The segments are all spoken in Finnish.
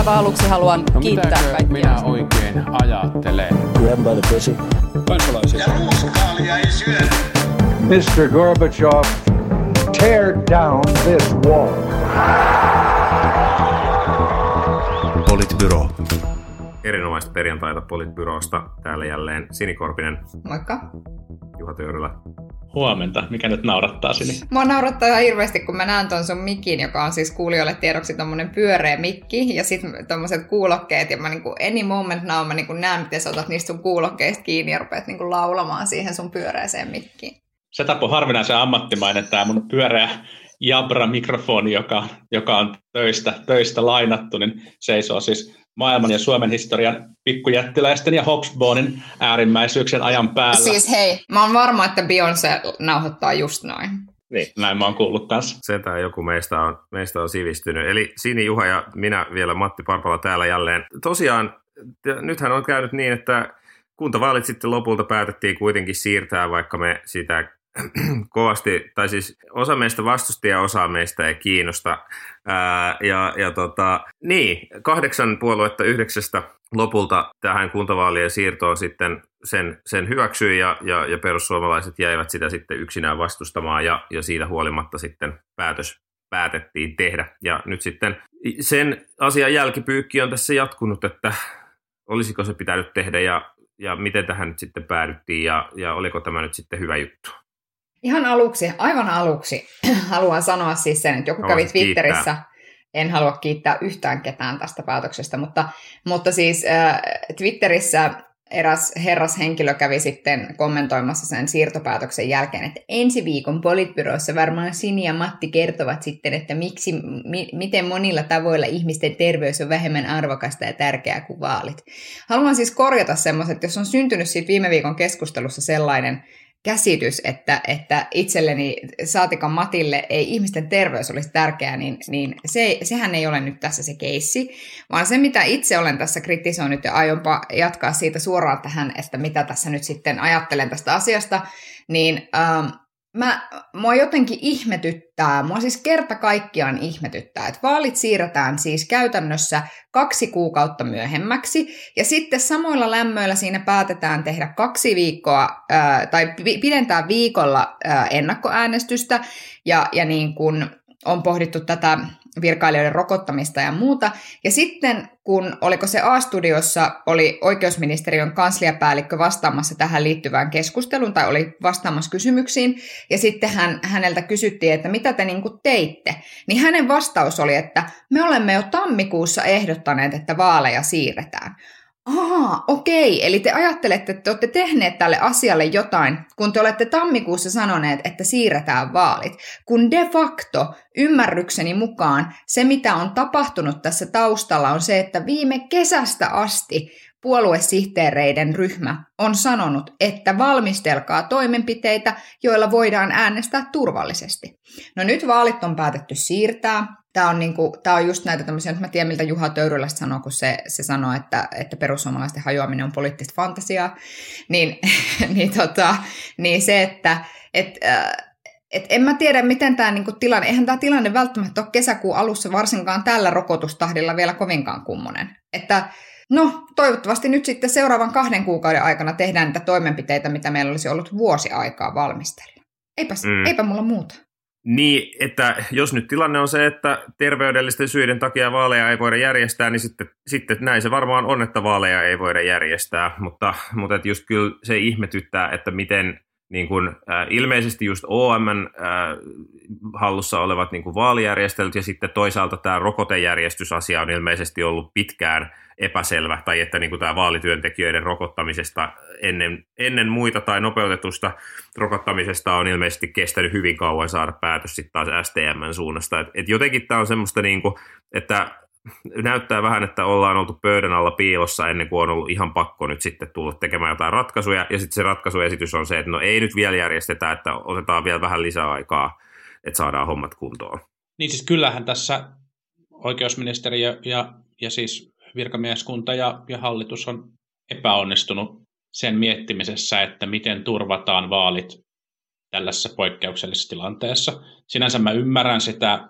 aivan aluksi haluan No kiittää kaikkia. minä oikein ajattelen? Grab by the pussy. Kansalaisia. Ja ruuskaalia ei syödä. Mr. Gorbachev, tear down this wall. Politbyro. Erinomaista perjantaita Politbyrosta. Täällä jälleen Sini Korpinen, Moikka. Juha Töyrylä. Huomenta. Mikä nyt naurattaa sinne? Mua naurattaa ihan hirveästi, kun mä näen ton sun mikin, joka on siis kuulijoille tiedoksi tommonen pyöreä mikki, ja sitten tommoset kuulokkeet, ja mä niinku any moment now mä niinku näen, miten sä otat niistä sun kuulokkeista kiinni ja rupeat niinku laulamaan siihen sun pyöreäseen mikkiin. Se tapo harvinaisen ammattimainen tämä mun pyöreä Jabra-mikrofoni, joka, joka on töistä, töistä lainattu, niin seisoo siis maailman ja Suomen historian pikkujättiläisten ja Hobsbawmin äärimmäisyyksien ajan päällä. Siis hei, mä oon varma, että Beyoncé nauhoittaa just noin. Niin, näin mä oon kuullut kanssa. Sentään joku meistä on, meistä on sivistynyt. Eli Sini, Juha ja minä vielä Matti Parpala täällä jälleen. Tosiaan, nythän on käynyt niin, että kuntavaalit sitten lopulta päätettiin kuitenkin siirtää, vaikka me sitä kovasti, tai siis osa meistä vastusti ja osa meistä ei kiinnosta. Ää, ja, ja tota, niin, kahdeksan puoluetta yhdeksästä lopulta tähän kuntavaalien siirtoon sitten sen, sen hyväksyi ja, ja, ja perussuomalaiset jäivät sitä sitten yksinään vastustamaan ja, ja siitä huolimatta sitten päätös päätettiin tehdä. Ja nyt sitten sen asian jälkipyykki on tässä jatkunut, että olisiko se pitänyt tehdä ja, ja miten tähän nyt sitten päädyttiin ja, ja oliko tämä nyt sitten hyvä juttu. Ihan aluksi, aivan aluksi haluan sanoa siis sen, että joku kävi Twitterissä, kiittää. en halua kiittää yhtään ketään tästä päätöksestä, mutta, mutta siis äh, Twitterissä eräs herrashenkilö kävi sitten kommentoimassa sen siirtopäätöksen jälkeen, että ensi viikon politbyroissa varmaan Sini ja Matti kertovat sitten, että miksi, mi, miten monilla tavoilla ihmisten terveys on vähemmän arvokasta ja tärkeää kuin vaalit. Haluan siis korjata semmoiset, että jos on syntynyt siitä viime viikon keskustelussa sellainen käsitys, että, että itselleni saatikan Matille ei ihmisten terveys olisi tärkeää, niin, niin se, sehän ei ole nyt tässä se keissi, vaan se mitä itse olen tässä kritisoinut ja aionpa jatkaa siitä suoraan tähän, että mitä tässä nyt sitten ajattelen tästä asiasta, niin ähm, mä, mua jotenkin ihmetyttää, mua siis kerta kaikkiaan ihmetyttää, että vaalit siirretään siis käytännössä kaksi kuukautta myöhemmäksi, ja sitten samoilla lämmöillä siinä päätetään tehdä kaksi viikkoa, ää, tai pi- pidentää viikolla ää, ennakkoäänestystä, ja, ja niin kuin on pohdittu tätä virkailijoiden rokottamista ja muuta. Ja sitten, kun oliko se A-studiossa, oli oikeusministeriön kansliapäällikkö vastaamassa tähän liittyvään keskusteluun, tai oli vastaamassa kysymyksiin, ja sitten hän, häneltä kysyttiin, että mitä te niin teitte, niin hänen vastaus oli, että me olemme jo tammikuussa ehdottaneet, että vaaleja siirretään. Aa, okei. Eli te ajattelette, että te olette tehneet tälle asialle jotain, kun te olette tammikuussa sanoneet, että siirretään vaalit. Kun de facto, ymmärrykseni mukaan, se mitä on tapahtunut tässä taustalla on se, että viime kesästä asti puoluesihteereiden ryhmä on sanonut, että valmistelkaa toimenpiteitä, joilla voidaan äänestää turvallisesti. No nyt vaalit on päätetty siirtää. Tämä on, niinku, tää on just näitä tämmöisiä, että mä tiedän miltä Juha Töyrylästä sanoo, kun se, se sanoo, että, että perussuomalaisten hajoaminen on poliittista fantasiaa. Niin, niin, tota, niin se, että et, äh, et en mä tiedä, miten tämä niinku tilanne, eihän tämä tilanne välttämättä ole kesäkuun alussa varsinkaan tällä rokotustahdilla vielä kovinkaan kummonen. Että no, toivottavasti nyt sitten seuraavan kahden kuukauden aikana tehdään niitä toimenpiteitä, mitä meillä olisi ollut vuosi aikaa valmistella. Eipäs, Mm. mm. eipä mulla muuta. Niin, että jos nyt tilanne on se, että terveydellisten syiden takia vaaleja ei voida järjestää, niin sitten, sitten näin se varmaan on, että vaaleja ei voida järjestää. Mutta, mutta just kyllä se ihmetyttää, että miten niin kuin, äh, ilmeisesti just OM äh, hallussa olevat niin kuin vaalijärjestelyt ja sitten toisaalta tämä rokotejärjestysasia on ilmeisesti ollut pitkään epäselvä, tai että niin kuin tämä vaalityöntekijöiden rokottamisesta ennen, ennen muita tai nopeutetusta rokottamisesta on ilmeisesti kestänyt hyvin kauan saada päätös sitten taas STMn suunnasta. Et, et jotenkin tämä on semmoista, niin kuin, että näyttää vähän, että ollaan oltu pöydän alla piilossa ennen kuin on ollut ihan pakko nyt sitten tulla tekemään jotain ratkaisuja, ja sitten se ratkaisuesitys on se, että no ei nyt vielä järjestetä, että otetaan vielä vähän lisää aikaa, että saadaan hommat kuntoon. Niin siis kyllähän tässä oikeusministeriö ja, ja siis virkamieskunta ja, ja hallitus on epäonnistunut sen miettimisessä, että miten turvataan vaalit tällaisessa poikkeuksellisessa tilanteessa. Sinänsä mä ymmärrän sitä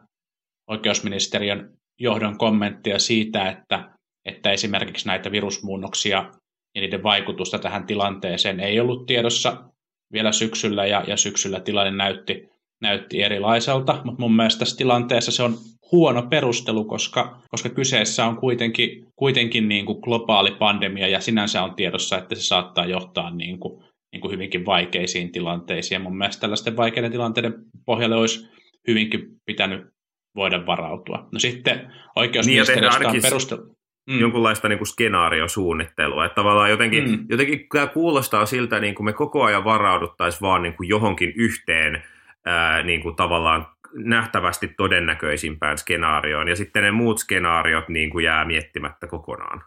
oikeusministeriön johdon kommenttia siitä, että, että esimerkiksi näitä virusmuunnoksia ja niiden vaikutusta tähän tilanteeseen ei ollut tiedossa vielä syksyllä ja, ja syksyllä tilanne näytti, näytti erilaiselta, mutta mun mielestä tässä tilanteessa se on huono perustelu, koska, koska kyseessä on kuitenkin, kuitenkin niin kuin globaali pandemia ja sinänsä on tiedossa, että se saattaa johtaa niin kuin, niin kuin hyvinkin vaikeisiin tilanteisiin. Ja mun mielestä tällaisten vaikeiden tilanteiden pohjalle olisi hyvinkin pitänyt voida varautua. No sitten oikeusministeriöstä niin on perustelu. Mm. jonkunlaista niin kuin skenaariosuunnittelua. Että tavallaan jotenkin, mm. jotenkin tämä kuulostaa siltä, niin kuin me koko ajan varauduttaisiin vaan niin kuin johonkin yhteen ää, niin kuin tavallaan nähtävästi todennäköisimpään skenaarioon, ja sitten ne muut skenaariot niin kuin jää miettimättä kokonaan.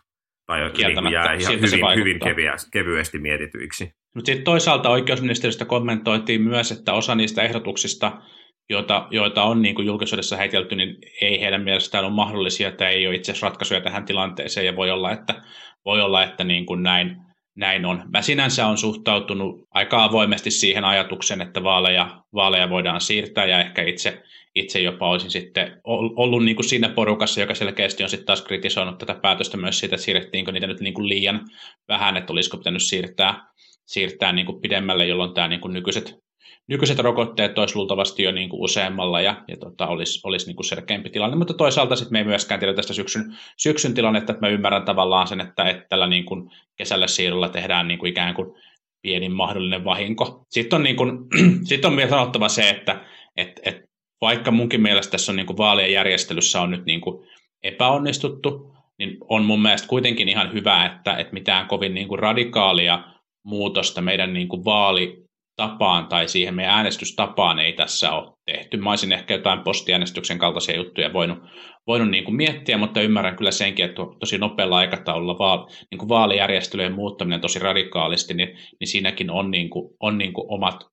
Tai niin kuin jää ihan hyvin, hyvin keviä, kevyesti mietityiksi. Mutta sitten toisaalta oikeusministeriöstä kommentoitiin myös, että osa niistä ehdotuksista, joita, joita on niin kuin julkisuudessa heitelty, niin ei heidän mielestään ole mahdollisia, että ei ole itse asiassa ratkaisuja tähän tilanteeseen, ja voi olla, että, voi olla, että niin kuin näin, näin on. Mä sinänsä on suhtautunut aika avoimesti siihen ajatukseen, että vaaleja, vaaleja voidaan siirtää, ja ehkä itse, itse jopa olisin sitten ollut niin kuin siinä porukassa, joka selkeästi on sitten taas kritisoinut tätä päätöstä myös siitä, että siirrettiinkö niitä nyt niin kuin liian vähän, että olisiko pitänyt siirtää, siirtää niin kuin pidemmälle, jolloin tämä niin kuin nykyiset nykyiset rokotteet olisi luultavasti jo niin kuin useammalla ja, ja tota, olisi, olisi niin kuin selkeämpi tilanne, mutta toisaalta sitten me ei myöskään tiedä tästä syksyn, syksyn tilannetta, että mä ymmärrän tavallaan sen, että, että tällä niin kuin kesällä siirrolla tehdään niin kuin ikään kuin pienin mahdollinen vahinko. Sitten on, niin kuin, sitten on vielä sanottava se, että että että vaikka munkin mielestä tässä on niin kuin vaalien järjestelyssä on nyt niin kuin epäonnistuttu, niin on mun mielestä kuitenkin ihan hyvä, että, että mitään kovin niin kuin radikaalia muutosta meidän niin kuin vaali tapaan tai siihen meidän äänestystapaan ei tässä ole tehty. Mä olisin ehkä jotain postiäänestyksen kaltaisia juttuja voinut, voinut niin kuin miettiä, mutta ymmärrän kyllä senkin, että tosi nopealla aikataululla vaal, niin kuin vaalijärjestelyjen muuttaminen tosi radikaalisti, niin, niin siinäkin on, niin kuin, on niin kuin omat,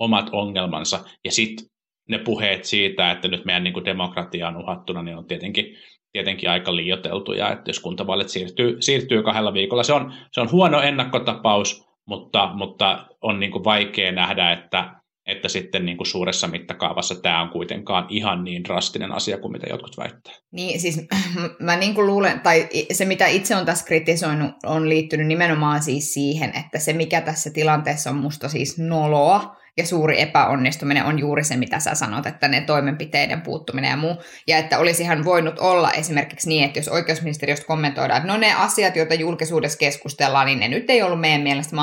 omat ongelmansa. Ja sitten ne puheet siitä, että nyt meidän niin kuin demokratia on uhattuna, niin on tietenkin, tietenkin aika liioteltuja, että jos kuntavaalit siirtyy, siirtyy kahdella viikolla. Se on, se on huono ennakkotapaus, mutta, mutta on niin kuin vaikea nähdä, että, että sitten niin kuin suuressa mittakaavassa tämä on kuitenkaan ihan niin drastinen asia kuin mitä jotkut väittää. Niin siis mä niin kuin luulen, tai se mitä itse on tässä kritisoinut, on liittynyt nimenomaan siis siihen, että se mikä tässä tilanteessa on musta siis noloa, ja suuri epäonnistuminen on juuri se, mitä sä sanot, että ne toimenpiteiden puuttuminen ja muu. Ja että olisihan voinut olla esimerkiksi niin, että jos oikeusministeriöstä kommentoidaan, että no ne asiat, joita julkisuudessa keskustellaan, niin ne nyt ei ollut meidän mielestä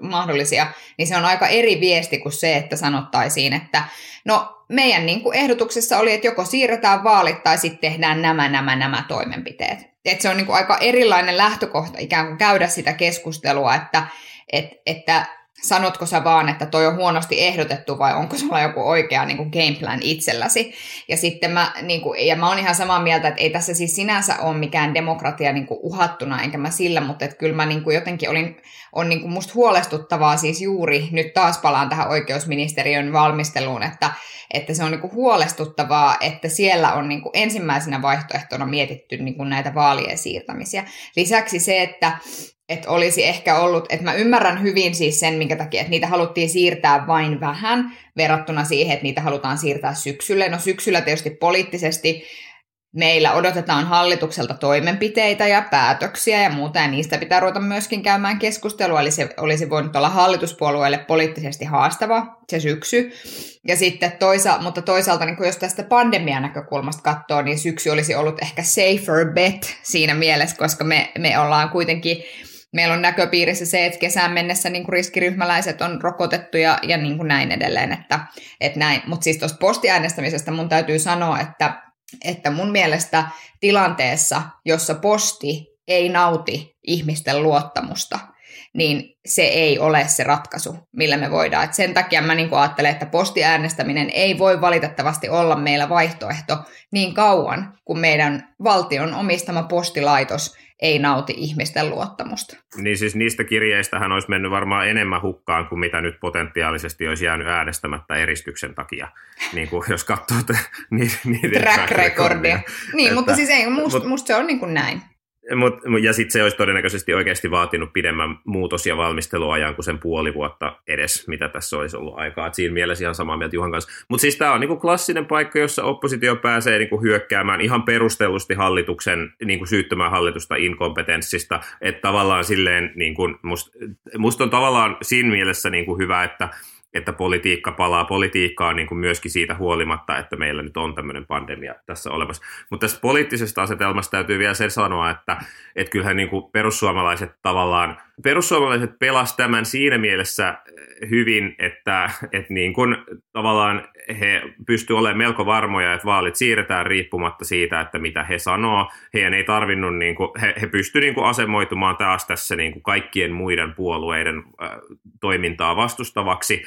mahdollisia, niin se on aika eri viesti kuin se, että sanottaisiin, että no meidän niin kuin ehdotuksessa oli, että joko siirretään vaalit tai sitten tehdään nämä, nämä, nämä toimenpiteet. Et se on niin kuin aika erilainen lähtökohta ikään kuin käydä sitä keskustelua, että, että, että sanotko sä vaan, että toi on huonosti ehdotettu vai onko sulla joku oikea niin kuin game plan itselläsi. Ja sitten mä, niin kuin, ja mä oon ihan samaa mieltä, että ei tässä siis sinänsä ole mikään demokratia niin kuin uhattuna, enkä mä sillä, mutta että kyllä mä niin kuin jotenkin olin, on niin kuin musta huolestuttavaa siis juuri, nyt taas palaan tähän oikeusministeriön valmisteluun, että, että se on niin kuin huolestuttavaa, että siellä on niin kuin ensimmäisenä vaihtoehtona mietitty niin kuin näitä vaalien siirtämisiä. Lisäksi se, että että olisi ehkä ollut, että mä ymmärrän hyvin siis sen, minkä takia, että niitä haluttiin siirtää vain vähän verrattuna siihen, että niitä halutaan siirtää syksylle. No syksyllä tietysti poliittisesti meillä odotetaan hallitukselta toimenpiteitä ja päätöksiä ja muuta, ja niistä pitää ruveta myöskin käymään keskustelua, eli se olisi voinut olla hallituspuolueelle poliittisesti haastava se syksy. Ja sitten toisa, mutta toisaalta, niin jos tästä pandemian näkökulmasta katsoo, niin syksy olisi ollut ehkä safer bet siinä mielessä, koska me, me ollaan kuitenkin meillä on näköpiirissä se, että kesään mennessä niin riskiryhmäläiset on rokotettu ja, ja niin kuin näin edelleen. Että, että näin. Mutta siis tuosta postiäänestämisestä mun täytyy sanoa, että, että mun mielestä tilanteessa, jossa posti ei nauti ihmisten luottamusta, niin se ei ole se ratkaisu, millä me voidaan. Et sen takia mä niin ajattelen, että postiäänestäminen ei voi valitettavasti olla meillä vaihtoehto niin kauan, kun meidän valtion omistama postilaitos ei nauti ihmisten luottamusta. Niin siis niistä kirjeistähän olisi mennyt varmaan enemmän hukkaan kuin mitä nyt potentiaalisesti olisi jäänyt äänestämättä eristyksen takia, niin kuin jos katsoo niitä track recordia. Niin, että, mutta siis ei, musta, mut, musta se on niin kuin näin. Mut, ja sitten se olisi todennäköisesti oikeasti vaatinut pidemmän muutos- ja valmisteluajan kuin sen puoli vuotta edes, mitä tässä olisi ollut aikaa. Et siinä mielessä ihan samaa mieltä Juhan kanssa. Mutta siis tämä on niinku klassinen paikka, jossa oppositio pääsee niinku hyökkäämään ihan perustellusti hallituksen, niinku syyttämään hallitusta inkompetenssista. Että tavallaan silleen, niinku, musta must on tavallaan siinä mielessä niinku hyvä, että että politiikka palaa politiikkaan niin kuin myöskin siitä huolimatta, että meillä nyt on tämmöinen pandemia tässä olemassa. Mutta tästä poliittisesta asetelmasta täytyy vielä se sanoa, että, että kyllähän niin kuin perussuomalaiset tavallaan, perussuomalaiset pelas tämän siinä mielessä hyvin, että, että niin kuin tavallaan he pystyvät olemaan melko varmoja, että vaalit siirretään riippumatta siitä, että mitä he sanoo. Heidän ei tarvinnut, niin kuin, he, he pystyivät niin kuin asemoitumaan taas tässä niin kuin kaikkien muiden puolueiden äh, toimintaa vastustavaksi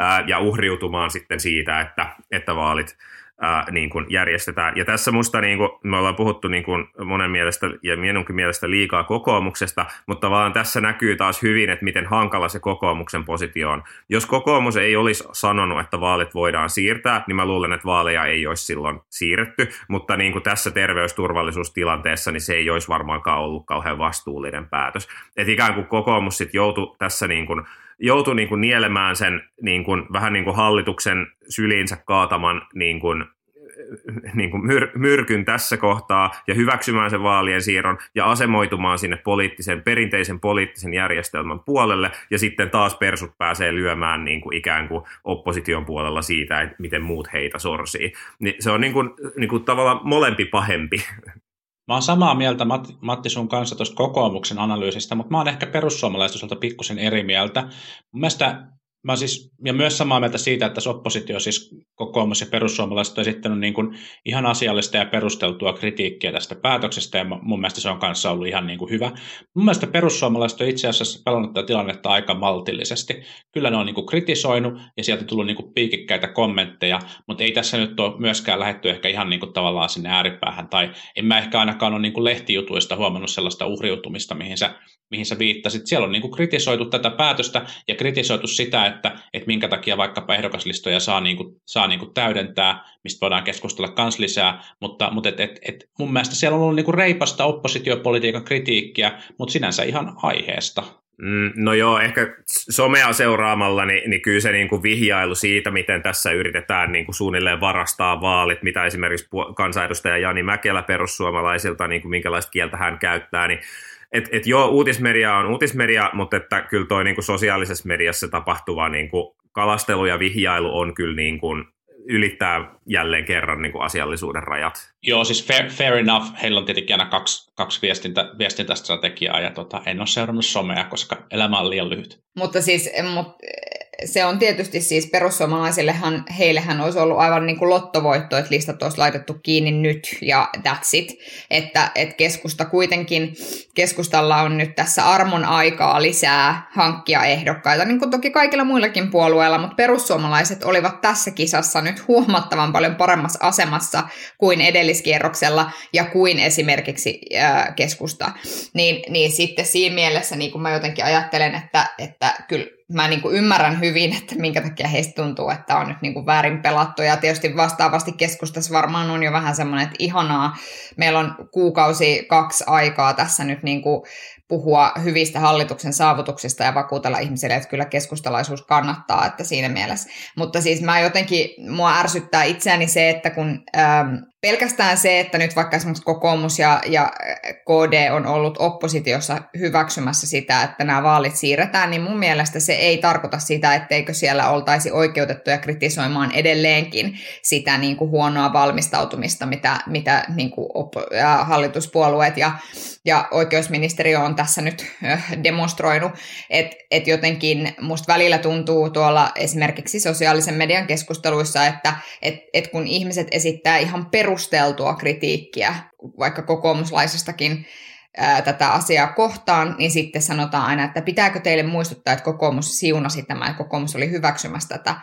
äh, ja uhriutumaan sitten siitä, että, että vaalit ää, niin kuin järjestetään. Ja tässä musta niin kuin, me ollaan puhuttu niin kuin monen mielestä ja minunkin mielestä liikaa kokoomuksesta, mutta vaan tässä näkyy taas hyvin, että miten hankala se kokoomuksen positio on. Jos kokoomus ei olisi sanonut, että vaalit voidaan siirtää, niin mä luulen, että vaaleja ei olisi silloin siirretty, mutta niin kuin tässä terveysturvallisuustilanteessa niin se ei olisi varmaankaan ollut kauhean vastuullinen päätös. Että ikään kuin kokoomus sitten joutui tässä niin kuin joutui niin kuin nielemään sen niin kuin, vähän niin kuin hallituksen syliinsä kaataman niin kuin, niin kuin myr, myrkyn tässä kohtaa ja hyväksymään sen vaalien siirron ja asemoitumaan sinne poliittisen, perinteisen poliittisen järjestelmän puolelle ja sitten taas persut pääsee lyömään niin kuin ikään kuin opposition puolella siitä, että miten muut heitä sorsii. Niin se on niin kuin, niin kuin tavallaan molempi pahempi Mä oon samaa mieltä Matti sun kanssa tuosta kokoomuksen analyysistä, mutta mä oon ehkä perussuomalaisuudelta pikkusen eri mieltä. Mun mielestä Mä siis, ja myös samaa mieltä siitä, että oppositio, siis kokoomus ja perussuomalaiset on esittänyt niin kuin ihan asiallista ja perusteltua kritiikkiä tästä päätöksestä, ja mun mielestä se on kanssa ollut ihan niin kuin hyvä. Mun mielestä perussuomalaiset on itse asiassa pelannut tätä tilannetta aika maltillisesti. Kyllä ne on niin kuin kritisoinut, ja sieltä on tullut niin kuin piikikkäitä kommentteja, mutta ei tässä nyt ole myöskään lähetty ehkä ihan niin kuin tavallaan sinne ääripäähän, tai en mä ehkä ainakaan ole niin kuin lehtijutuista huomannut sellaista uhriutumista, mihin sä, mihin sä viittasit. Siellä on niin kuin kritisoitu tätä päätöstä, ja kritisoitu sitä, että, että minkä takia vaikkapa ehdokaslistoja saa, niin kuin, saa niin kuin täydentää, mistä voidaan keskustella kans lisää, mutta, mutta et, et, et mun mielestä siellä on ollut niin kuin reipasta oppositiopolitiikan kritiikkiä, mutta sinänsä ihan aiheesta. Mm, no joo, ehkä somea seuraamalla, niin, niin kyllä se niin kuin vihjailu siitä, miten tässä yritetään niin kuin suunnilleen varastaa vaalit, mitä esimerkiksi kansanedustaja Jani Mäkelä perussuomalaisilta, niin kuin minkälaista kieltä hän käyttää, niin et, et joo, uutismedia on uutismedia, mutta että kyllä toi niin kuin sosiaalisessa mediassa tapahtuva niin kuin kalastelu ja vihjailu on kyllä niin kuin ylittää jälleen kerran niin kuin asiallisuuden rajat. Joo, siis fair, fair enough. Heillä on tietenkin aina kaksi, kaksi viestintä, viestintästrategiaa ja tota, en ole seurannut somea, koska elämä on liian lyhyt. Mutta siis mut, se on tietysti siis perussuomalaisillehan, heillehän olisi ollut aivan niin kuin lottovoitto, että listat olisi laitettu kiinni nyt ja that's it. Että, että keskusta kuitenkin, keskustalla on nyt tässä armon aikaa lisää hankkia ehdokkaita, niin kuin toki kaikilla muillakin puolueilla, mutta perussuomalaiset olivat tässä kisassa nyt huomattavan paljon paremmassa asemassa kuin edelliskierroksella ja kuin esimerkiksi ää, keskusta. Niin, niin sitten siinä mielessä niin kuin mä jotenkin ajattelen, että, että kyllä mä niin kuin ymmärrän hyvin, että minkä takia heistä tuntuu, että on nyt niin kuin väärin pelattu. Ja tietysti vastaavasti keskustassa varmaan on jo vähän semmoinen, että ihanaa, meillä on kuukausi kaksi aikaa tässä nyt niin kuin puhua hyvistä hallituksen saavutuksista ja vakuutella ihmisille, että kyllä keskustalaisuus kannattaa, että siinä mielessä. Mutta siis mä jotenkin, mua ärsyttää itseäni se, että kun ähm, pelkästään se, että nyt vaikka esimerkiksi kokoomus ja, ja KD on ollut oppositiossa hyväksymässä sitä, että nämä vaalit siirretään, niin mun mielestä se ei tarkoita sitä, etteikö siellä oltaisi oikeutettuja kritisoimaan edelleenkin sitä niin kuin huonoa valmistautumista, mitä, mitä niin kuin op- ja hallituspuolueet ja, ja oikeusministeriö on tässä nyt demonstroinut, että et jotenkin musta välillä tuntuu tuolla esimerkiksi sosiaalisen median keskusteluissa, että et, et kun ihmiset esittää ihan perusteltua kritiikkiä, vaikka kokoomuslaisestakin ää, tätä asiaa kohtaan, niin sitten sanotaan aina, että pitääkö teille muistuttaa, että kokoomus siunasi tämä ja kokoomus oli hyväksymässä tätä.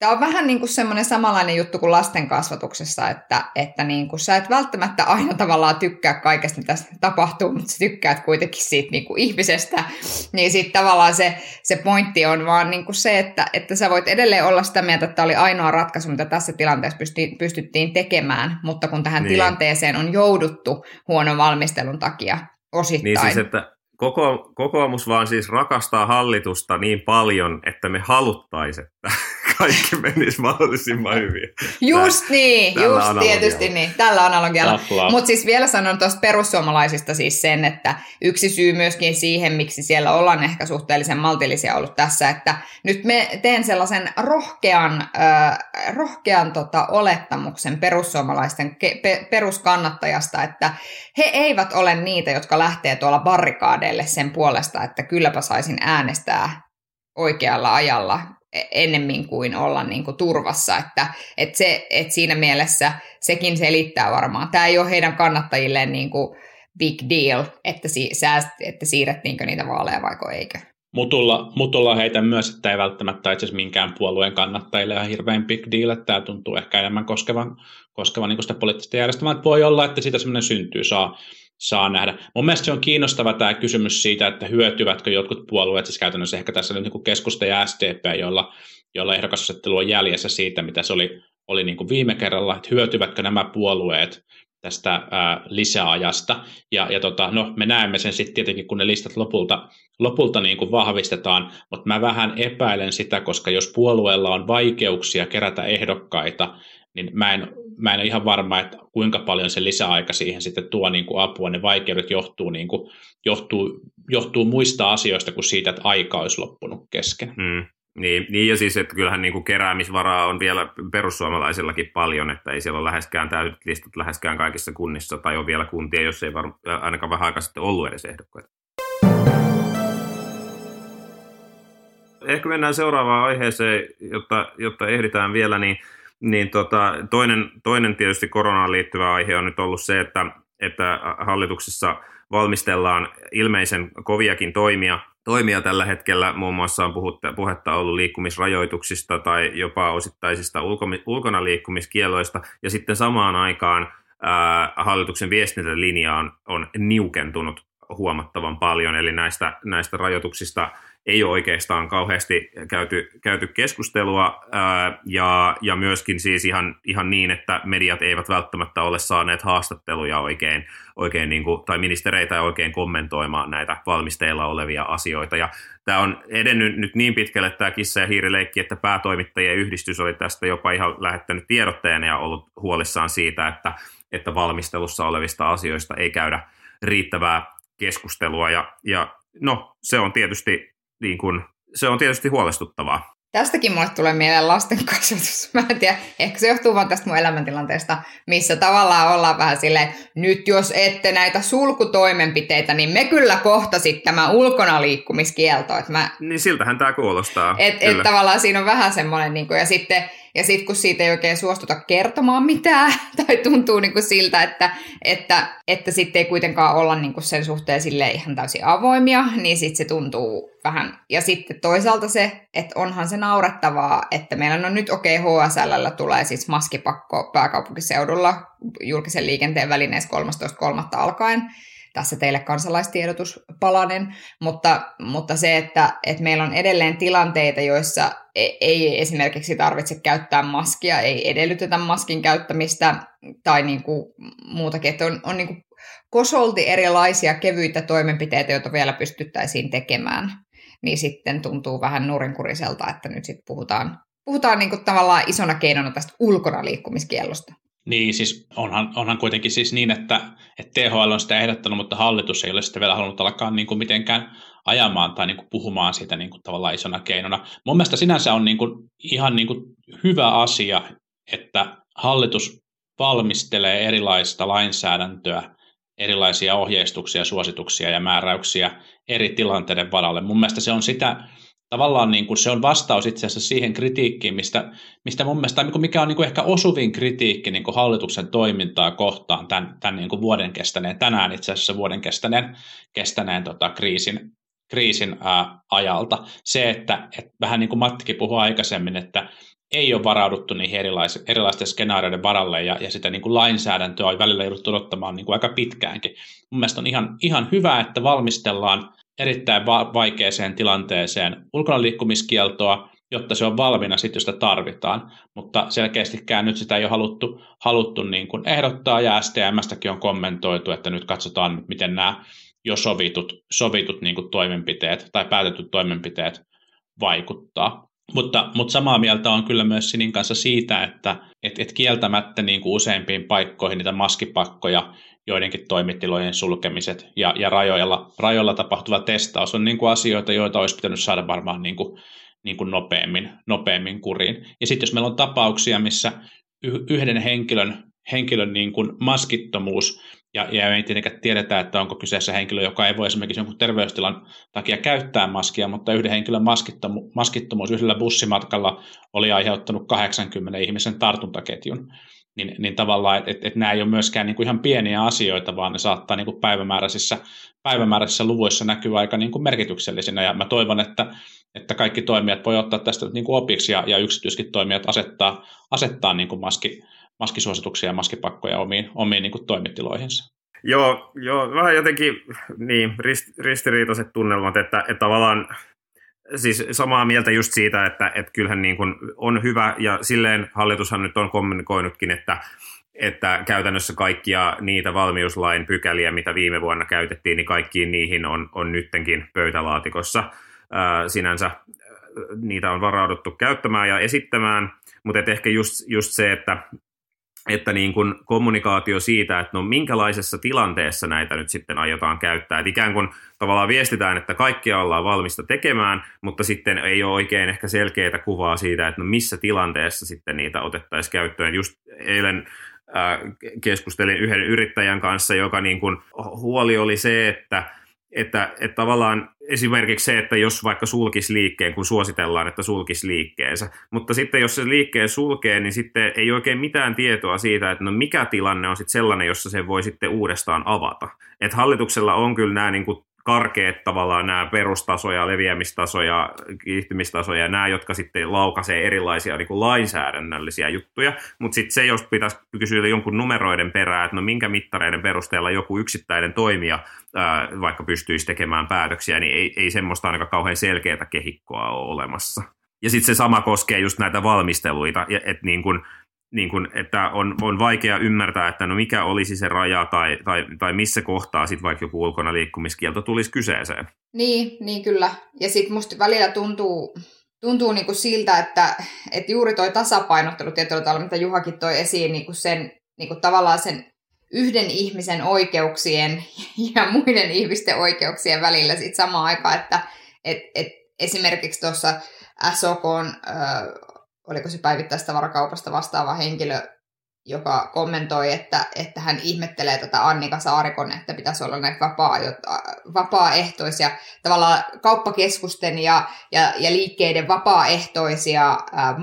Tämä on vähän niin kuin semmoinen samanlainen juttu kuin lasten kasvatuksessa, että, että niin kuin sä et välttämättä aina tavallaan tykkää kaikesta, mitä tapahtuu, mutta sä tykkäät kuitenkin siitä niin kuin ihmisestä. Niin sitten tavallaan se, se pointti on vaan niin kuin se, että, että sä voit edelleen olla sitä mieltä, että tämä oli ainoa ratkaisu, mitä tässä tilanteessa pysty, pystyttiin tekemään, mutta kun tähän niin. tilanteeseen on jouduttu huonon valmistelun takia osittain. Niin siis, että koko, kokoomus vaan siis rakastaa hallitusta niin paljon, että me haluttaisiin, että kaikki menisi mahdollisimman hyvin. Just Tää, niin, just tietysti niin, tällä analogialla. Mutta siis vielä sanon tuosta perussuomalaisista siis sen, että yksi syy myöskin siihen, miksi siellä ollaan ehkä suhteellisen maltillisia ollut tässä, että nyt me teen sellaisen rohkean, äh, rohkean tota, olettamuksen perussuomalaisten ke- pe- peruskannattajasta, että he eivät ole niitä, jotka lähtee tuolla barrikaadeille sen puolesta, että kylläpä saisin äänestää oikealla ajalla ennemmin kuin olla niin kuin turvassa. Että, että, se, että siinä mielessä sekin selittää varmaan. Tämä ei ole heidän kannattajilleen niin kuin big deal, että, si, sääst, että siirrettiinkö niitä vaaleja vaiko eikö. Mutulla, mutulla heitä myös, että ei välttämättä itse asiassa minkään puolueen kannattajille ihan hirveän big deal, että tämä tuntuu ehkä enemmän koskevan, koskevan niin sitä poliittista järjestelmää, että voi olla, että siitä semmoinen syntyy, saa, saa nähdä. Mun mielestä se on kiinnostava tämä kysymys siitä, että hyötyvätkö jotkut puolueet, siis käytännössä ehkä tässä nyt niin keskusta ja SDP, joilla, joilla ehdokasasettelu on jäljessä siitä, mitä se oli, oli niin kuin viime kerralla, että hyötyvätkö nämä puolueet tästä ää, lisäajasta. Ja, ja tota, no, me näemme sen sitten tietenkin, kun ne listat lopulta, lopulta niin kuin vahvistetaan, mutta mä vähän epäilen sitä, koska jos puolueella on vaikeuksia kerätä ehdokkaita, niin mä en, mä en ole ihan varma, että kuinka paljon se lisäaika siihen sitten tuo niin kuin apua. Ne vaikeudet johtuu, niin kuin, johtuu, johtuu muista asioista kuin siitä, että aika olisi loppunut kesken. Hmm. Niin, niin, ja siis, että kyllähän niin kuin keräämisvaraa on vielä perussuomalaisillakin paljon, että ei siellä ole läheskään täydet listat läheskään kaikissa kunnissa, tai on vielä kuntia, jos ei var, ainakaan vähän aikaa sitten ollut edes ehdokkaita. Ehkä mennään seuraavaan aiheeseen, jotta, jotta ehditään vielä, niin niin tota, toinen, toinen tietysti koronaan liittyvä aihe on nyt ollut se, että, että hallituksessa valmistellaan ilmeisen koviakin toimia, toimia tällä hetkellä. Muun muassa on puhutta, puhetta ollut liikkumisrajoituksista tai jopa osittaisista ulko, ulkona liikkumiskieloista. Ja sitten samaan aikaan ää, hallituksen viestintälinja on, on niukentunut huomattavan paljon, eli näistä, näistä rajoituksista ei ole oikeastaan kauheasti käyty, käyty keskustelua ää, ja, ja myöskin siis ihan, ihan niin, että mediat eivät välttämättä ole saaneet haastatteluja oikein, oikein niin kuin, tai ministereitä oikein kommentoimaan näitä valmisteilla olevia asioita. Ja tämä on edennyt nyt niin pitkälle tämä kissa- ja hiirileikki, että päätoimittajien yhdistys oli tästä jopa ihan lähettänyt tiedotteen ja ollut huolissaan siitä, että, että valmistelussa olevista asioista ei käydä riittävää keskustelua. Ja, ja no, se on tietysti niin kuin, se on tietysti huolestuttavaa. Tästäkin mulle tulee mieleen lasten kasvatus. Mä en tiedä, ehkä se johtuu vaan tästä mun elämäntilanteesta, missä tavallaan ollaan vähän silleen, nyt jos ette näitä sulkutoimenpiteitä, niin me kyllä kohtasit tämä ulkona liikkumiskielto. Että mä, niin siltähän tämä kuulostaa. Että et tavallaan siinä on vähän semmoinen, niin kuin, ja sitten ja sitten kun siitä ei oikein suostuta kertomaan mitään, tai tuntuu niin kuin siltä, että, että, että sitten ei kuitenkaan olla niin kuin sen suhteen sille ihan täysin avoimia, niin sitten se tuntuu vähän. Ja sitten toisaalta se, että onhan se naurettavaa, että meillä on nyt okei, okay, HSL tulee siis maskipakko pääkaupunkiseudulla julkisen liikenteen välineessä 13.3. alkaen, tässä teille kansalaistiedotus palanen, mutta, mutta se, että, että meillä on edelleen tilanteita, joissa e, ei esimerkiksi tarvitse käyttää maskia, ei edellytetä maskin käyttämistä tai niin kuin muutakin, että on, on niin kuin kosolti erilaisia kevyitä toimenpiteitä, joita vielä pystyttäisiin tekemään, niin sitten tuntuu vähän nurinkuriselta, että nyt sitten puhutaan, puhutaan niin kuin tavallaan isona keinona tästä ulkona liikkumiskiellosta. Niin, siis onhan, onhan kuitenkin siis niin, että, että THL on sitä ehdottanut, mutta hallitus ei ole sitä vielä halunnut alkaa niin kuin mitenkään ajamaan tai niin kuin puhumaan siitä niin kuin tavallaan isona keinona. Mun mielestä sinänsä on niin kuin ihan niin kuin hyvä asia, että hallitus valmistelee erilaista lainsäädäntöä, erilaisia ohjeistuksia, suosituksia ja määräyksiä eri tilanteiden varalle. Mun mielestä se on sitä, tavallaan niin kuin se on vastaus itse asiassa siihen kritiikkiin, mistä, mistä mun mielestä, mikä on niin kuin ehkä osuvin kritiikki niin kuin hallituksen toimintaa kohtaan tämän, tämän niin kuin vuoden kestäneen, tänään itse asiassa vuoden kestäneen, kestäneen tota, kriisin, kriisin ää, ajalta. Se, että, että vähän niin kuin Mattikin puhui aikaisemmin, että, ei ole varauduttu niihin erilais, erilaisten skenaarioiden varalle ja, ja sitä niin kuin lainsäädäntöä on välillä jouduttu odottamaan niin kuin aika pitkäänkin. Mun mielestä on ihan, ihan hyvä, että valmistellaan erittäin va- vaikeaseen tilanteeseen ulkona liikkumiskieltoa, jotta se on valmiina sitten, jos sitä tarvitaan. Mutta selkeästikään nyt sitä ei ole haluttu, haluttu niin kuin ehdottaa, ja STMstäkin on kommentoitu, että nyt katsotaan, miten nämä jo sovitut, sovitut niin kuin toimenpiteet tai päätetyt toimenpiteet vaikuttaa. Mutta, mutta samaa mieltä on kyllä myös Sinin kanssa siitä, että et, et kieltämättä niin kuin useimpiin paikkoihin niitä maskipakkoja, joidenkin toimitilojen sulkemiset ja, ja rajoilla, rajoilla tapahtuva testaus on niin kuin asioita, joita olisi pitänyt saada varmaan niin kuin, niin kuin nopeammin, nopeammin kuriin. Ja sitten jos meillä on tapauksia, missä yhden henkilön, henkilön niin kuin maskittomuus ja, ja ei tietenkään tiedetä, että onko kyseessä henkilö, joka ei voi esimerkiksi jonkun terveystilan takia käyttää maskia, mutta yhden henkilön maskittomu- maskittomuus yhdellä bussimatkalla oli aiheuttanut 80 ihmisen tartuntaketjun. Niin, niin tavallaan, että et, et nämä ei ole myöskään niin kuin ihan pieniä asioita, vaan ne saattaa niin kuin päivämääräisissä, päivämääräisissä luvuissa näkyä aika niin kuin merkityksellisinä. Ja mä toivon, että, että kaikki toimijat voi ottaa tästä niin kuin opiksi ja, ja yksityiskin toimijat asettaa, asettaa niin kuin maski, maskisuosituksia ja maskipakkoja omiin, omiin niin kuin toimitiloihinsa. Joo, joo, vähän jotenkin niin, rist, ristiriitaiset tunnelmat, että, että tavallaan siis samaa mieltä just siitä, että, että kyllähän niin kuin on hyvä, ja silleen hallitushan nyt on kommunikoinutkin, että, että käytännössä kaikkia niitä valmiuslain pykäliä, mitä viime vuonna käytettiin, niin kaikkiin niihin on, on nyttenkin pöytälaatikossa ää, sinänsä. Niitä on varauduttu käyttämään ja esittämään, mutta ehkä just, just se, että että niin kuin kommunikaatio siitä, että no minkälaisessa tilanteessa näitä nyt sitten aiotaan käyttää. Että ikään kuin tavallaan viestitään, että kaikkia ollaan valmista tekemään, mutta sitten ei ole oikein ehkä selkeää kuvaa siitä, että no missä tilanteessa sitten niitä otettaisiin käyttöön. Just eilen äh, keskustelin yhden yrittäjän kanssa, joka niin kuin huoli oli se, että että, että tavallaan esimerkiksi se, että jos vaikka sulkisi liikkeen, kun suositellaan, että sulkisi liikkeensä, mutta sitten jos se liikkeen sulkee, niin sitten ei oikein mitään tietoa siitä, että no mikä tilanne on sitten sellainen, jossa se voi sitten uudestaan avata. Että hallituksella on kyllä nämä niin kuin karkeat tavallaan nämä perustasoja, leviämistasoja, kiihtymistasoja, nämä, jotka sitten laukaisee erilaisia niin kuin lainsäädännöllisiä juttuja, mutta sitten se, jos pitäisi kysyä jonkun numeroiden perään, että no minkä mittareiden perusteella joku yksittäinen toimija ää, vaikka pystyisi tekemään päätöksiä, niin ei, ei semmoista ainakaan kauhean selkeää kehikkoa ole olemassa. Ja sitten se sama koskee just näitä valmisteluita, että niin kun niin kuin, että on, on vaikea ymmärtää, että no mikä olisi se raja tai, tai, tai missä kohtaa sitten vaikka joku ulkona liikkumiskielto tulisi kyseeseen. Niin, niin kyllä. Ja sitten musta välillä tuntuu, tuntuu niinku siltä, että, että juuri toi tasapainottelu tietyllä tavalla, mitä Juhakin toi esiin, niinku sen, niinku tavallaan sen yhden ihmisen oikeuksien ja muiden ihmisten oikeuksien välillä sit samaan aikaan, että et, et esimerkiksi tuossa SOK on oliko se päivittäistavarakaupasta vastaava henkilö, joka kommentoi, että, että hän ihmettelee tätä Annika Saarikon, että pitäisi olla näitä vapaa, vapaaehtoisia, tavallaan kauppakeskusten ja, ja, ja liikkeiden vapaaehtoisia ää,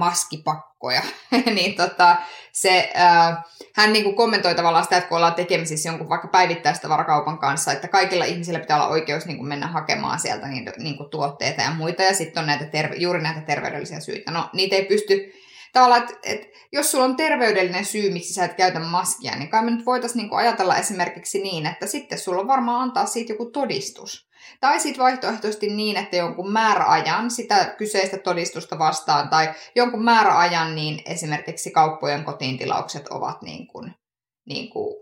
maskipakkoja. niin tota, se, ää, hän niin kuin kommentoi tavallaan sitä, että kun ollaan tekemisissä jonkun vaikka päivittäistavarakaupan kanssa, että kaikilla ihmisillä pitää olla oikeus niin kuin mennä hakemaan sieltä niin, niin kuin tuotteita ja muita, ja sitten on näitä terve, juuri näitä terveydellisiä syitä. No, niitä ei pysty tavallaan, että, että jos sulla on terveydellinen syy, miksi sä et käytä maskia, niin kai me nyt voitaisiin niin ajatella esimerkiksi niin, että sitten sulla on varmaan antaa siitä joku todistus. Tai sitten vaihtoehtoisesti niin, että jonkun määräajan sitä kyseistä todistusta vastaan, tai jonkun määräajan, niin esimerkiksi kauppojen kotiintilaukset ovat niin kuin, niin kuin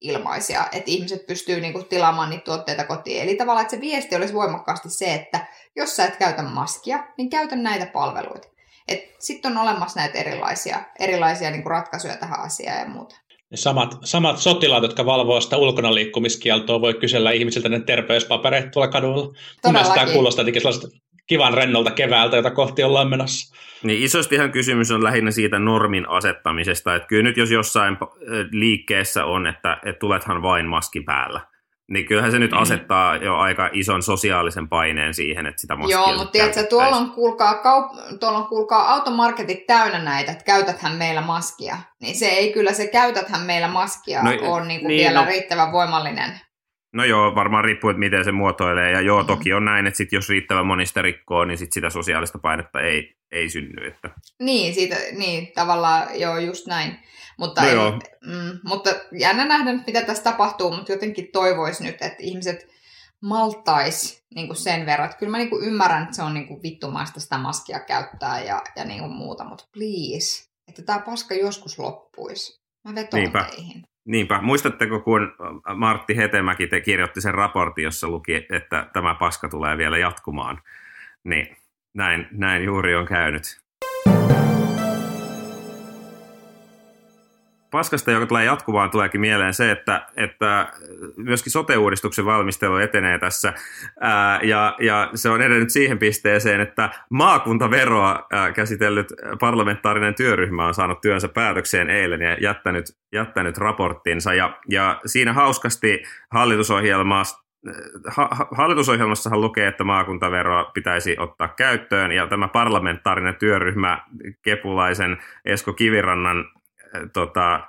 ilmaisia, että ihmiset pystyy niin kuin tilaamaan niitä tuotteita kotiin. Eli tavallaan, että se viesti olisi voimakkaasti se, että jos sä et käytä maskia, niin käytä näitä palveluita. Sitten on olemassa näitä erilaisia, erilaisia niin kuin ratkaisuja tähän asiaan ja muuta. Ne samat, samat sotilaat, jotka valvoo sitä ulkona liikkumiskieltoa, voi kysellä ihmisiltä ne terveyspapereita tuolla kadulla. Mielestäni tämä kuulostaa sellaista kivan rennolta keväältä, jota kohti ollaan menossa. Niin isostihan kysymys on lähinnä siitä normin asettamisesta, että kyllä nyt jos jossain liikkeessä on, että, että tulethan vain maski päällä, niin kyllähän se nyt mm. asettaa jo aika ison sosiaalisen paineen siihen, että sitä maskia Joo, mutta tiedätkö, tuolla on, kuulkaa, kaup- tuolla on kuulkaa automarketit täynnä näitä, että käytäthän meillä maskia. Niin se ei kyllä, se käytäthän meillä maskia no, on niin kuin niin, vielä no, riittävän voimallinen No joo, varmaan riippuu, että miten se muotoilee. Ja joo, toki on näin, että sit jos riittävä monista rikkoo, niin sit sitä sosiaalista painetta ei, ei synny. Että. Niin, siitä, niin, tavallaan joo, just näin. Mutta, No joo. mm, mutta jännä nähdä, mitä tässä tapahtuu, mutta jotenkin toivoisi nyt, että ihmiset maltais niin kuin sen verran. Että kyllä mä niin kuin ymmärrän, että se on niin kuin vittumaista sitä maskia käyttää ja, ja niin kuin muuta, mutta please, että tämä paska joskus loppuisi. Mä vetoan Niinpä. teihin. Niinpä. Muistatteko, kun Martti Hetemäki te kirjoitti sen raportin, jossa luki, että tämä paska tulee vielä jatkumaan? Niin, näin, näin juuri on käynyt. Paskasta, joka tulee jatkumaan, tuleekin mieleen se, että, että myöskin sote-uudistuksen valmistelu etenee tässä. Ää, ja, ja se on edennyt siihen pisteeseen, että maakuntaveroa ää, käsitellyt parlamentaarinen työryhmä on saanut työnsä päätökseen eilen ja jättänyt, jättänyt raporttinsa. Ja, ja siinä hauskasti hallitusohjelmassa ha- ha- hallitusohjelmassahan lukee, että maakuntaveroa pitäisi ottaa käyttöön, ja tämä parlamentaarinen työryhmä Kepulaisen Esko Kivirannan tota,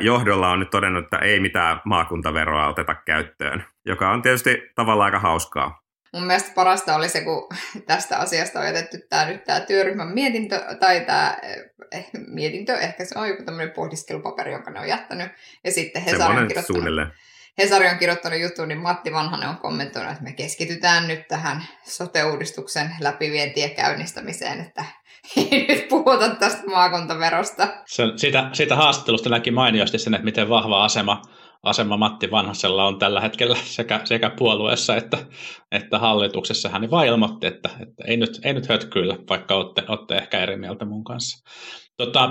johdolla on nyt todennut, että ei mitään maakuntaveroa oteta käyttöön, joka on tietysti tavallaan aika hauskaa. Mun mielestä parasta oli se, kun tästä asiasta on jätetty tämä nyt tämä työryhmän mietintö, tai tämä eh, mietintö, ehkä se on joku tämmöinen pohdiskelupaperi, jonka ne on jättänyt, ja sitten Hesari on kirjoittanut, suunnilleen. Hesari on kirjoittanut jutun, niin Matti Vanhanen on kommentoinut, että me keskitytään nyt tähän sote-uudistuksen läpivientiä käynnistämiseen, että ei nyt puhuta tästä maakuntaverosta. Se, siitä, siitä haastattelusta näki mainiosti sen, että miten vahva asema, asema Matti Vanhasella on tällä hetkellä sekä, sekä puolueessa että, että hallituksessa. Hän vaan ilmoitti, että, että ei, nyt, ei nyt hötkyillä, vaikka olette, olette ehkä eri mieltä mun kanssa. Tota,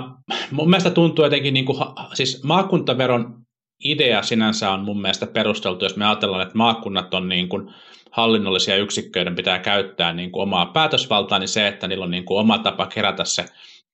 mun mielestä tuntuu jotenkin, niin kuin, siis maakuntaveron idea sinänsä on mun mielestä perusteltu, jos me ajatellaan, että maakunnat on niin kuin hallinnollisia yksikköiden pitää käyttää niin kuin omaa päätösvaltaa, niin se, että niillä on niin kuin oma tapa kerätä se,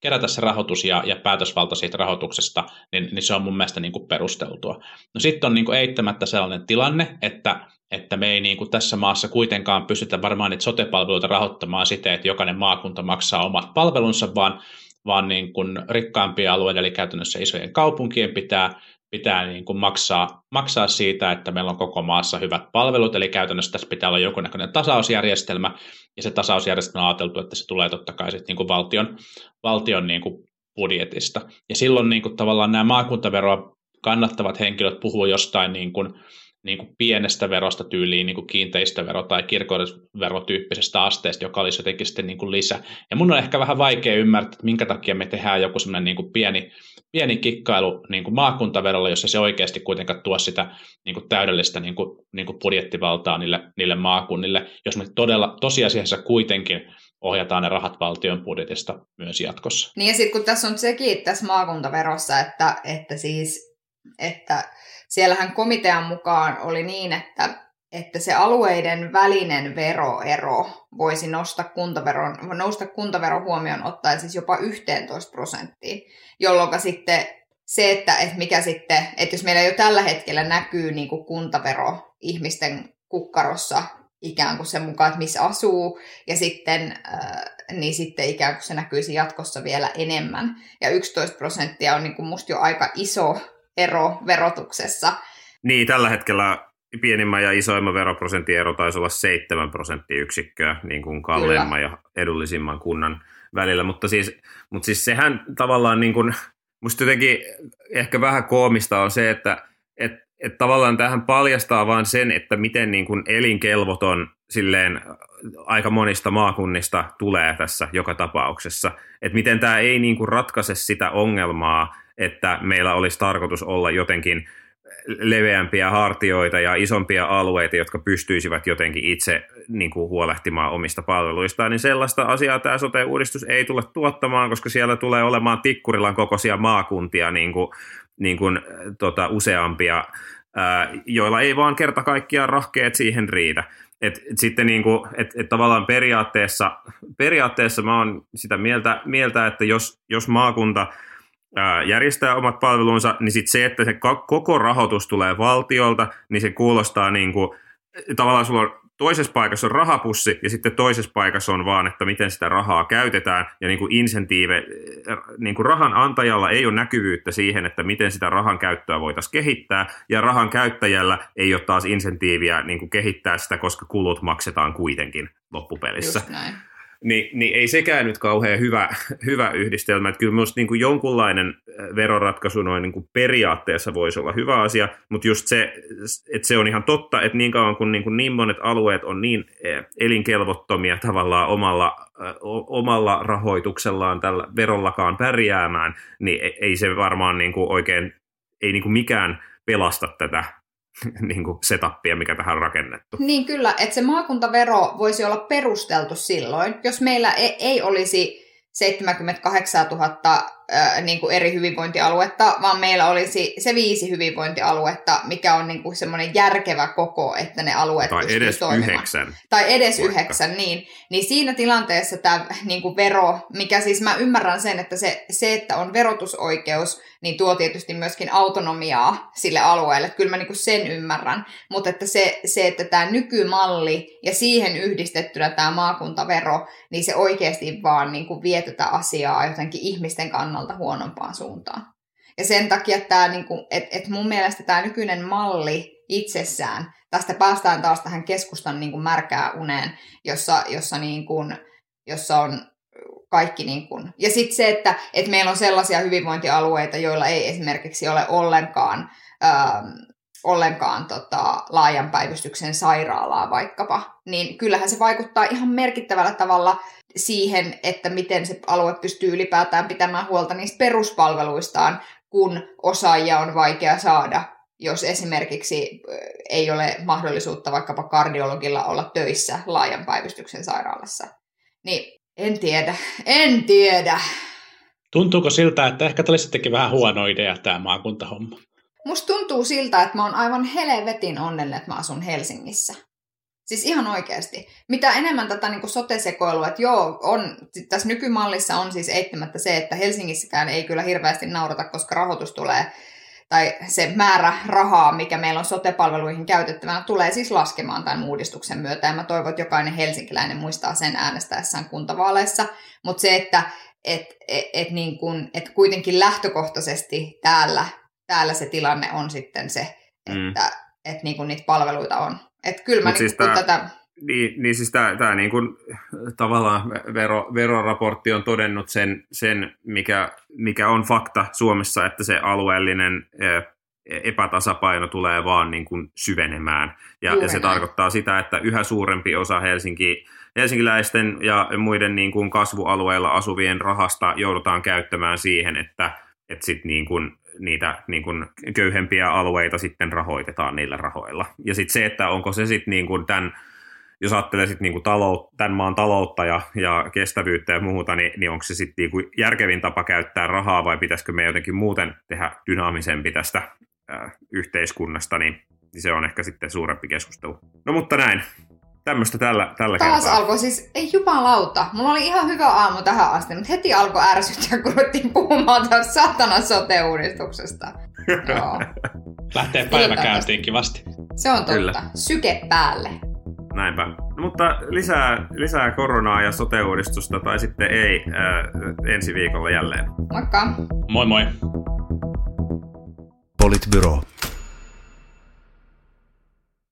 kerätä se rahoitus ja, ja päätösvalta siitä rahoituksesta, niin, niin se on mun mielestä niin kuin perusteltua. No sitten on niin kuin eittämättä sellainen tilanne, että, että me ei niin kuin tässä maassa kuitenkaan pystytä varmaan niitä sote-palveluita rahoittamaan siten, että jokainen maakunta maksaa omat palvelunsa, vaan, vaan niin kuin rikkaampien alueiden, eli käytännössä isojen kaupunkien pitää pitää niin kuin maksaa, maksaa siitä, että meillä on koko maassa hyvät palvelut, eli käytännössä tässä pitää olla jonkunnäköinen tasausjärjestelmä, ja se tasausjärjestelmä on ajateltu, että se tulee totta kai sitten niin kuin valtion, valtion niin kuin budjetista. Ja silloin niin kuin tavallaan nämä maakuntaveroa kannattavat henkilöt puhuu jostain niin kuin, niin kuin pienestä verosta tyyliin niin kuin kiinteistövero tai kirkollisverotyyppisestä asteesta, joka olisi jotenkin sitten niin kuin lisä. Ja mun on ehkä vähän vaikea ymmärtää, että minkä takia me tehdään joku semmoinen niin kuin pieni, pieni kikkailu niin kuin maakuntaverolla, jossa se oikeasti kuitenkaan tuo sitä niin kuin täydellistä niin kuin, niin kuin budjettivaltaa niille, niille maakunnille, jos me todella tosiasiassa kuitenkin ohjataan ne rahat valtion budjetista myös jatkossa. Niin ja sitten kun tässä on sekin tässä maakuntaverossa, että, että siis, että siellähän komitean mukaan oli niin, että, että se alueiden välinen veroero voisi nostaa kuntaveron, nousta kuntaveron huomioon ottaen siis jopa 11 prosenttiin, jolloin sitten se, että, että mikä sitten, että jos meillä jo tällä hetkellä näkyy niin kuin kuntavero ihmisten kukkarossa ikään kuin sen mukaan, että missä asuu, ja sitten, äh, niin sitten ikään kuin se näkyisi jatkossa vielä enemmän. Ja 11 prosenttia on niin kuin musta jo aika iso ero verotuksessa. Niin, tällä hetkellä pienimmän ja isoimman veroprosentin ero taisi olla 7 prosenttiyksikköä niin kuin kalleimman Kyllä. ja edullisimman kunnan välillä, mutta siis, mutta siis sehän tavallaan niin kuin, musta jotenkin ehkä vähän koomista on se, että et, et tavallaan tähän paljastaa vaan sen, että miten niin kuin elinkelvoton silleen aika monista maakunnista tulee tässä joka tapauksessa. Että miten tämä ei niin kuin ratkaise sitä ongelmaa, että meillä olisi tarkoitus olla jotenkin leveämpiä hartioita ja isompia alueita, jotka pystyisivät jotenkin itse niin kuin huolehtimaan omista palveluistaan, niin sellaista asiaa tämä sote-uudistus ei tule tuottamaan, koska siellä tulee olemaan Tikkurilan kokoisia maakuntia niin kuin, niin kuin, tota, useampia, ää, joilla ei vaan kerta kaikkiaan rahkeet siihen riitä. Et, et sitten niin kuin, et, et tavallaan periaatteessa, periaatteessa mä oon sitä mieltä, mieltä että jos, jos maakunta järjestää omat palvelunsa, niin sitten se, että se koko rahoitus tulee valtiolta, niin se kuulostaa niin kuin, tavallaan sulla on toisessa paikassa on rahapussi ja sitten toisessa paikassa on vaan, että miten sitä rahaa käytetään ja niin kuin insentiive, niin kuin rahan antajalla ei ole näkyvyyttä siihen, että miten sitä rahan käyttöä voitaisiin kehittää ja rahan käyttäjällä ei ole taas insentiiviä niin kuin kehittää sitä, koska kulut maksetaan kuitenkin loppupelissä. Just näin. Niin, niin ei sekään nyt kauhean hyvä, hyvä yhdistelmä. Että kyllä minusta niin kuin jonkunlainen äh, veroratkaisu noin niin kuin periaatteessa voisi olla hyvä asia, mutta just se, että se on ihan totta, että niin kauan kun niin, kuin niin monet alueet on niin äh, elinkelvottomia tavallaan omalla, äh, omalla rahoituksellaan tällä verollakaan pärjäämään, niin ei se varmaan niin kuin oikein, ei niin kuin mikään pelasta tätä niin kuin setupia, mikä tähän on rakennettu. Niin kyllä, että se maakuntavero voisi olla perusteltu silloin, jos meillä ei, ei olisi 78 000 niin kuin eri hyvinvointialuetta, vaan meillä olisi se viisi hyvinvointialuetta, mikä on niin kuin semmoinen järkevä koko, että ne alueet Tai edes toimimaan. yhdeksän. Tai edes Vaikka. yhdeksän, niin. Niin siinä tilanteessa tämä niin kuin vero, mikä siis mä ymmärrän sen, että se, se, että on verotusoikeus, niin tuo tietysti myöskin autonomiaa sille alueelle. Kyllä mä niin kuin sen ymmärrän. Mutta että se, se, että tämä nykymalli ja siihen yhdistettynä tämä maakuntavero, niin se oikeasti vaan niin kuin vie tätä asiaa jotenkin ihmisten kannalta kannalta huonompaan suuntaan. Ja sen takia tämä, niin kuin, et, et mun mielestä tämä nykyinen malli itsessään, tästä päästään taas tähän keskustan niin kuin märkää uneen, jossa, jossa, niin kuin, jossa on kaikki niin kuin, ja sitten se, että, että meillä on sellaisia hyvinvointialueita, joilla ei esimerkiksi ole ollenkaan, ähm, ollenkaan tota, laajan päivystyksen sairaalaa vaikkapa, niin kyllähän se vaikuttaa ihan merkittävällä tavalla siihen, että miten se alue pystyy ylipäätään pitämään huolta niistä peruspalveluistaan, kun osaajia on vaikea saada, jos esimerkiksi ei ole mahdollisuutta vaikkapa kardiologilla olla töissä laajan päivystyksen sairaalassa. Niin en tiedä, en tiedä. Tuntuuko siltä, että ehkä tämä sittenkin vähän huono idea tämä maakuntahomma? Musta tuntuu siltä, että mä oon aivan helvetin onnellinen, että mä asun Helsingissä. Siis ihan oikeasti. Mitä enemmän tätä niin sote-sekoilua, että joo, on, tässä nykymallissa on siis eittämättä se, että Helsingissäkään ei kyllä hirveästi naurata, koska rahoitus tulee, tai se määrä rahaa, mikä meillä on sote-palveluihin käytettävänä, tulee siis laskemaan tämän uudistuksen myötä. Ja mä toivon, että jokainen helsinkiläinen muistaa sen äänestäessään kuntavaaleissa. Mutta se, että et, et, et niin kun, et kuitenkin lähtökohtaisesti täällä, täällä se tilanne on sitten se, mm. että mm. et niin kun niitä palveluita on että kyllä mä niin, siis tää, tätä... Niin, niin siis tämä, niin kuin, tavallaan vero, veroraportti on todennut sen, sen mikä, mikä on fakta Suomessa, että se alueellinen epätasapaino tulee vaan niin kuin syvenemään. Ja, ja se näin. tarkoittaa sitä, että yhä suurempi osa Helsinki, helsinkiläisten ja muiden niin kuin kasvualueilla asuvien rahasta joudutaan käyttämään siihen, että, että sit niin kuin niitä niin kuin köyhempiä alueita sitten rahoitetaan niillä rahoilla. Ja sitten se, että onko se sitten niin kuin tämän, jos ajattelee sit niin kuin talou, tämän maan taloutta ja, ja kestävyyttä ja muuta, niin, niin onko se sitten niin kuin järkevin tapa käyttää rahaa vai pitäisikö me jotenkin muuten tehdä dynaamisempi tästä äh, yhteiskunnasta, niin, niin se on ehkä sitten suurempi keskustelu. No mutta näin, tämmöistä tällä, tällä Taas kertaa. alkoi siis, ei jumalauta, mulla oli ihan hyvä aamu tähän asti, mutta heti alkoi ärsyttää, kun ruvettiin puhumaan tästä satana sote-uudistuksesta. Joo. Lähtee päiväkäyntiin kivasti. Se on totta. Kyllä. Syke päälle. Näinpä. No, mutta lisää, lisää koronaa ja sote-uudistusta tai sitten ei äh, ensi viikolla jälleen. Moikka. Moi moi. Politbyro.